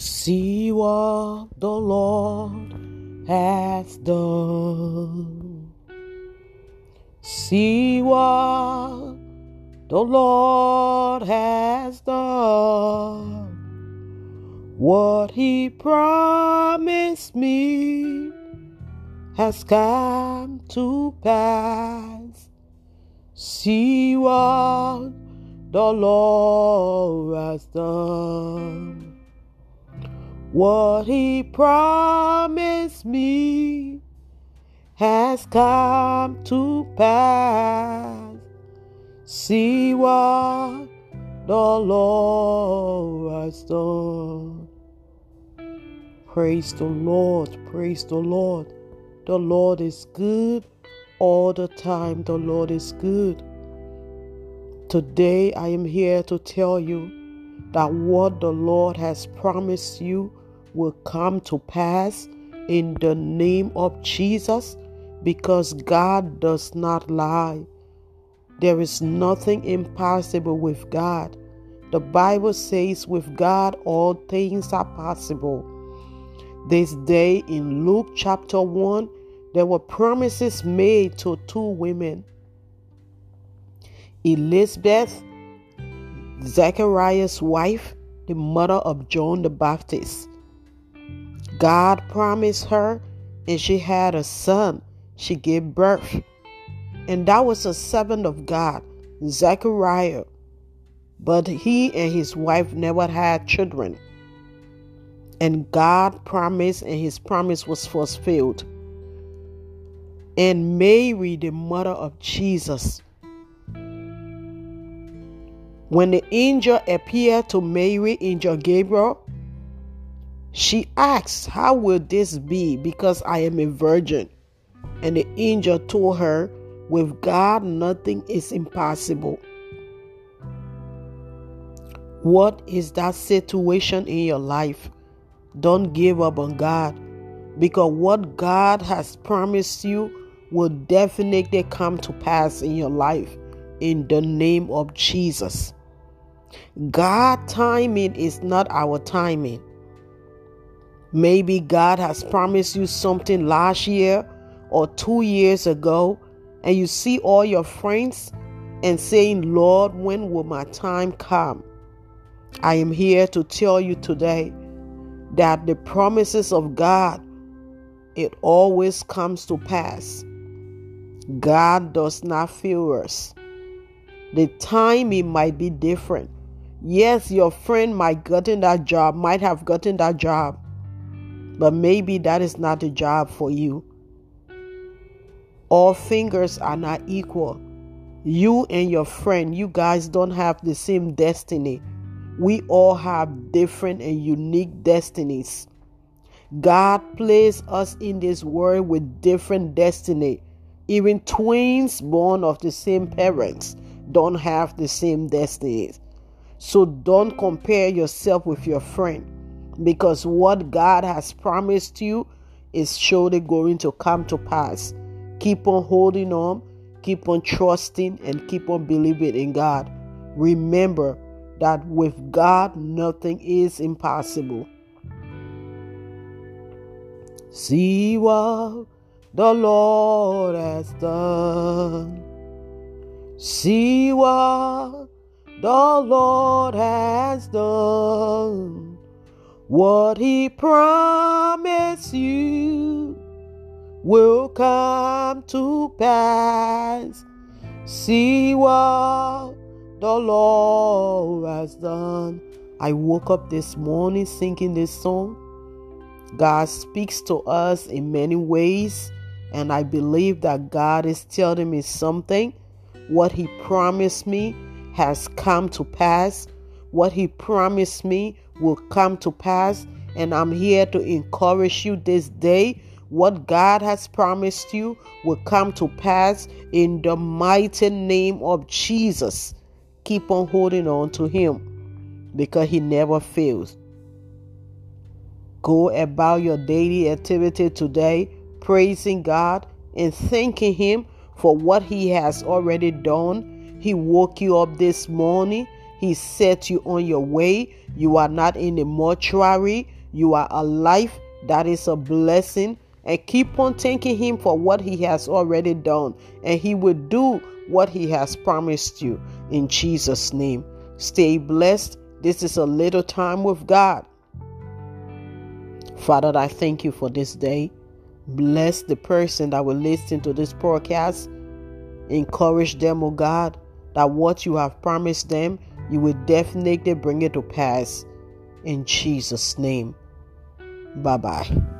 See what the Lord has done. See what the Lord has done. What He promised me has come to pass. See what the Lord has done. What he promised me has come to pass. See what the Lord has done. Praise the Lord, praise the Lord. The Lord is good all the time. The Lord is good. Today I am here to tell you that what the Lord has promised you will come to pass in the name of Jesus because God does not lie. There is nothing impossible with God. The Bible says, with God, all things are possible. This day in Luke chapter 1, there were promises made to two women Elizabeth, Zechariah's wife, the mother of John the Baptist. God promised her, and she had a son. She gave birth. And that was a servant of God, Zechariah. But he and his wife never had children. And God promised, and his promise was fulfilled. And Mary, the mother of Jesus, when the angel appeared to Mary, angel Gabriel, she asked, How will this be? Because I am a virgin. And the angel told her, With God, nothing is impossible. What is that situation in your life? Don't give up on God because what God has promised you will definitely come to pass in your life in the name of Jesus. God timing is not our timing. Maybe God has promised you something last year or two years ago, and you see all your friends and saying, Lord, when will my time come? I am here to tell you today that the promises of God, it always comes to pass. God does not fail us. The timing might be different. Yes, your friend might gotten that job, might have gotten that job but maybe that is not the job for you. All fingers are not equal. You and your friend, you guys don't have the same destiny. We all have different and unique destinies. God placed us in this world with different destiny. Even twins born of the same parents don't have the same destinies. So don't compare yourself with your friend because what God has promised you is surely going to come to pass. Keep on holding on, keep on trusting, and keep on believing in God. Remember that with God, nothing is impossible. See what the Lord has done. See what the Lord has done. What he promised you will come to pass. See what the Lord has done. I woke up this morning singing this song. God speaks to us in many ways, and I believe that God is telling me something. What He promised me has come to pass. What He promised me will come to pass. And I'm here to encourage you this day. What God has promised you will come to pass in the mighty name of Jesus. Keep on holding on to Him because He never fails. Go about your daily activity today, praising God and thanking Him for what He has already done. He woke you up this morning. He set you on your way. You are not in a mortuary. You are alive. That is a blessing. And keep on thanking Him for what He has already done. And He will do what He has promised you. In Jesus' name. Stay blessed. This is a little time with God. Father, I thank you for this day. Bless the person that will listen to this podcast. Encourage them, oh God, that what you have promised them, you will definitely bring it to pass. In Jesus' name. Bye bye.